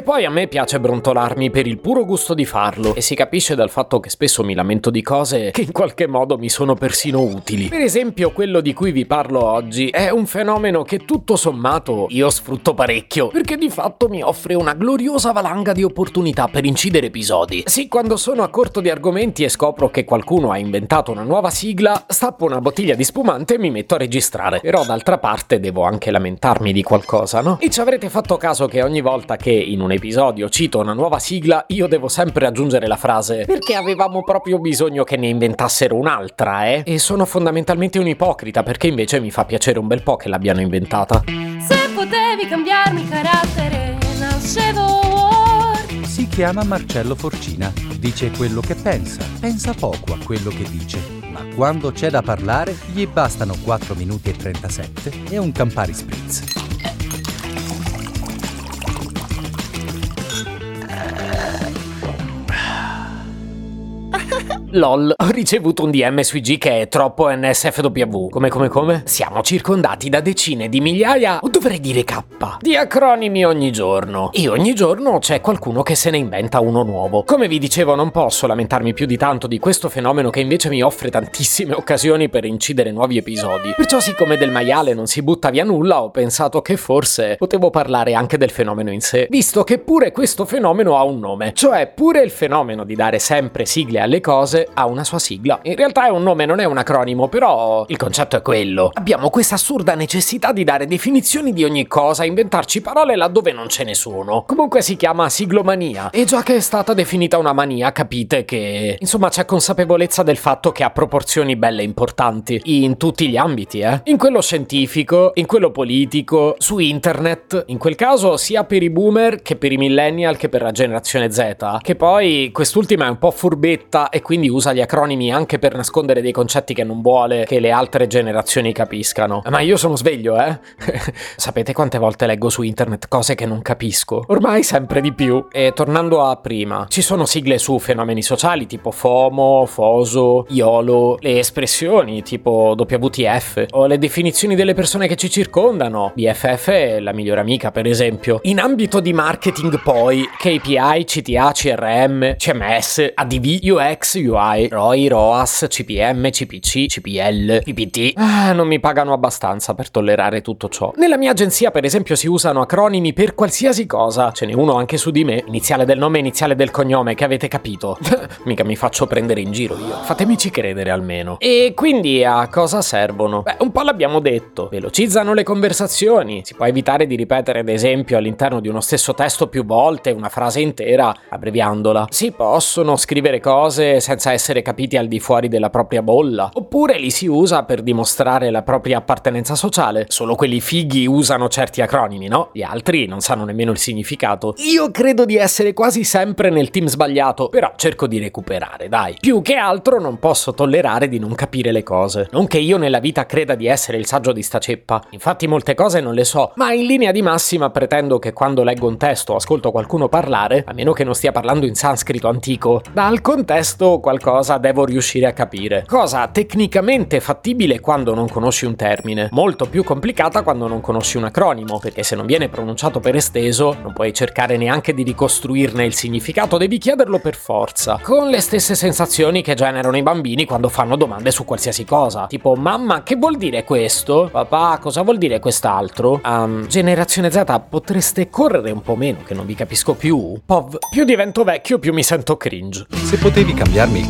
che poi a me piace brontolarmi per il puro gusto di farlo e si capisce dal fatto che spesso mi lamento di cose che in qualche modo mi sono persino utili. Per esempio, quello di cui vi parlo oggi è un fenomeno che tutto sommato io sfrutto parecchio, perché di fatto mi offre una gloriosa valanga di opportunità per incidere episodi. Sì, quando sono a corto di argomenti e scopro che qualcuno ha inventato una nuova sigla, stappo una bottiglia di spumante e mi metto a registrare. Però d'altra parte devo anche lamentarmi di qualcosa, no? E ci avrete fatto caso che ogni volta che in un episodio cito una nuova sigla, io devo sempre aggiungere la frase perché avevamo proprio bisogno che ne inventassero un'altra, eh? E sono fondamentalmente un ipocrita perché invece mi fa piacere un bel po' che l'abbiano inventata. Se potevi cambiarmi carattere, nascevo. Si chiama Marcello Forcina, dice quello che pensa, pensa poco a quello che dice, ma quando c'è da parlare gli bastano 4 minuti e 37 e un Campari Spritz. LOL, ho ricevuto un DM su IG che è troppo NSFW. Come come come? Siamo circondati da decine di migliaia, o dovrei dire K, di acronimi ogni giorno. E ogni giorno c'è qualcuno che se ne inventa uno nuovo. Come vi dicevo, non posso lamentarmi più di tanto di questo fenomeno che invece mi offre tantissime occasioni per incidere nuovi episodi. Perciò, siccome del maiale non si butta via nulla, ho pensato che forse potevo parlare anche del fenomeno in sé, visto che pure questo fenomeno ha un nome. Cioè, pure il fenomeno di dare sempre sigle alle cose ha una sua sigla. In realtà è un nome, non è un acronimo, però il concetto è quello. Abbiamo questa assurda necessità di dare definizioni di ogni cosa, inventarci parole laddove non ce ne sono. Comunque si chiama siglomania. E già che è stata definita una mania, capite che insomma c'è consapevolezza del fatto che ha proporzioni belle importanti in tutti gli ambiti, eh. In quello scientifico, in quello politico, su internet, in quel caso sia per i boomer che per i millennial che per la generazione Z, che poi quest'ultima è un po' furbetta e quindi usa gli acronimi anche per nascondere dei concetti che non vuole che le altre generazioni capiscano. Ma io sono sveglio, eh? Sapete quante volte leggo su internet cose che non capisco? Ormai sempre di più. E tornando a prima, ci sono sigle su fenomeni sociali tipo FOMO, FOSO, YOLO, le espressioni tipo WTF o le definizioni delle persone che ci circondano. BFF è la migliore amica, per esempio. In ambito di marketing poi, KPI, CTA, CRM, CMS, ADV, UX, UI UI, ROI, ROAS, CPM, CPC, CPL, PPT. Ah, non mi pagano abbastanza per tollerare tutto ciò. Nella mia agenzia, per esempio, si usano acronimi per qualsiasi cosa. Ce n'è uno anche su di me, iniziale del nome, iniziale del cognome, che avete capito. Mica mi faccio prendere in giro io. Fatemici credere almeno. E quindi a cosa servono? Beh, un po' l'abbiamo detto. Velocizzano le conversazioni. Si può evitare di ripetere, ad esempio, all'interno di uno stesso testo più volte una frase intera, abbreviandola. Si possono scrivere cose senza essere capiti al di fuori della propria bolla, oppure li si usa per dimostrare la propria appartenenza sociale. Solo quelli fighi usano certi acronimi, no? Gli altri non sanno nemmeno il significato. Io credo di essere quasi sempre nel team sbagliato, però cerco di recuperare, dai. Più che altro non posso tollerare di non capire le cose. Non che io nella vita creda di essere il saggio di sta ceppa. Infatti molte cose non le so, ma in linea di massima pretendo che quando leggo un testo o ascolto qualcuno parlare, a meno che non stia parlando in sanscrito antico, dal contesto qualcosa devo riuscire a capire. Cosa tecnicamente fattibile quando non conosci un termine, molto più complicata quando non conosci un acronimo, perché se non viene pronunciato per esteso non puoi cercare neanche di ricostruirne il significato, devi chiederlo per forza, con le stesse sensazioni che generano i bambini quando fanno domande su qualsiasi cosa, tipo mamma che vuol dire questo? Papà cosa vuol dire quest'altro? Um, generazione Z potreste correre un po' meno che non vi capisco più? Pov, più divento vecchio più mi sento cringe. Se potevi cambiarmi il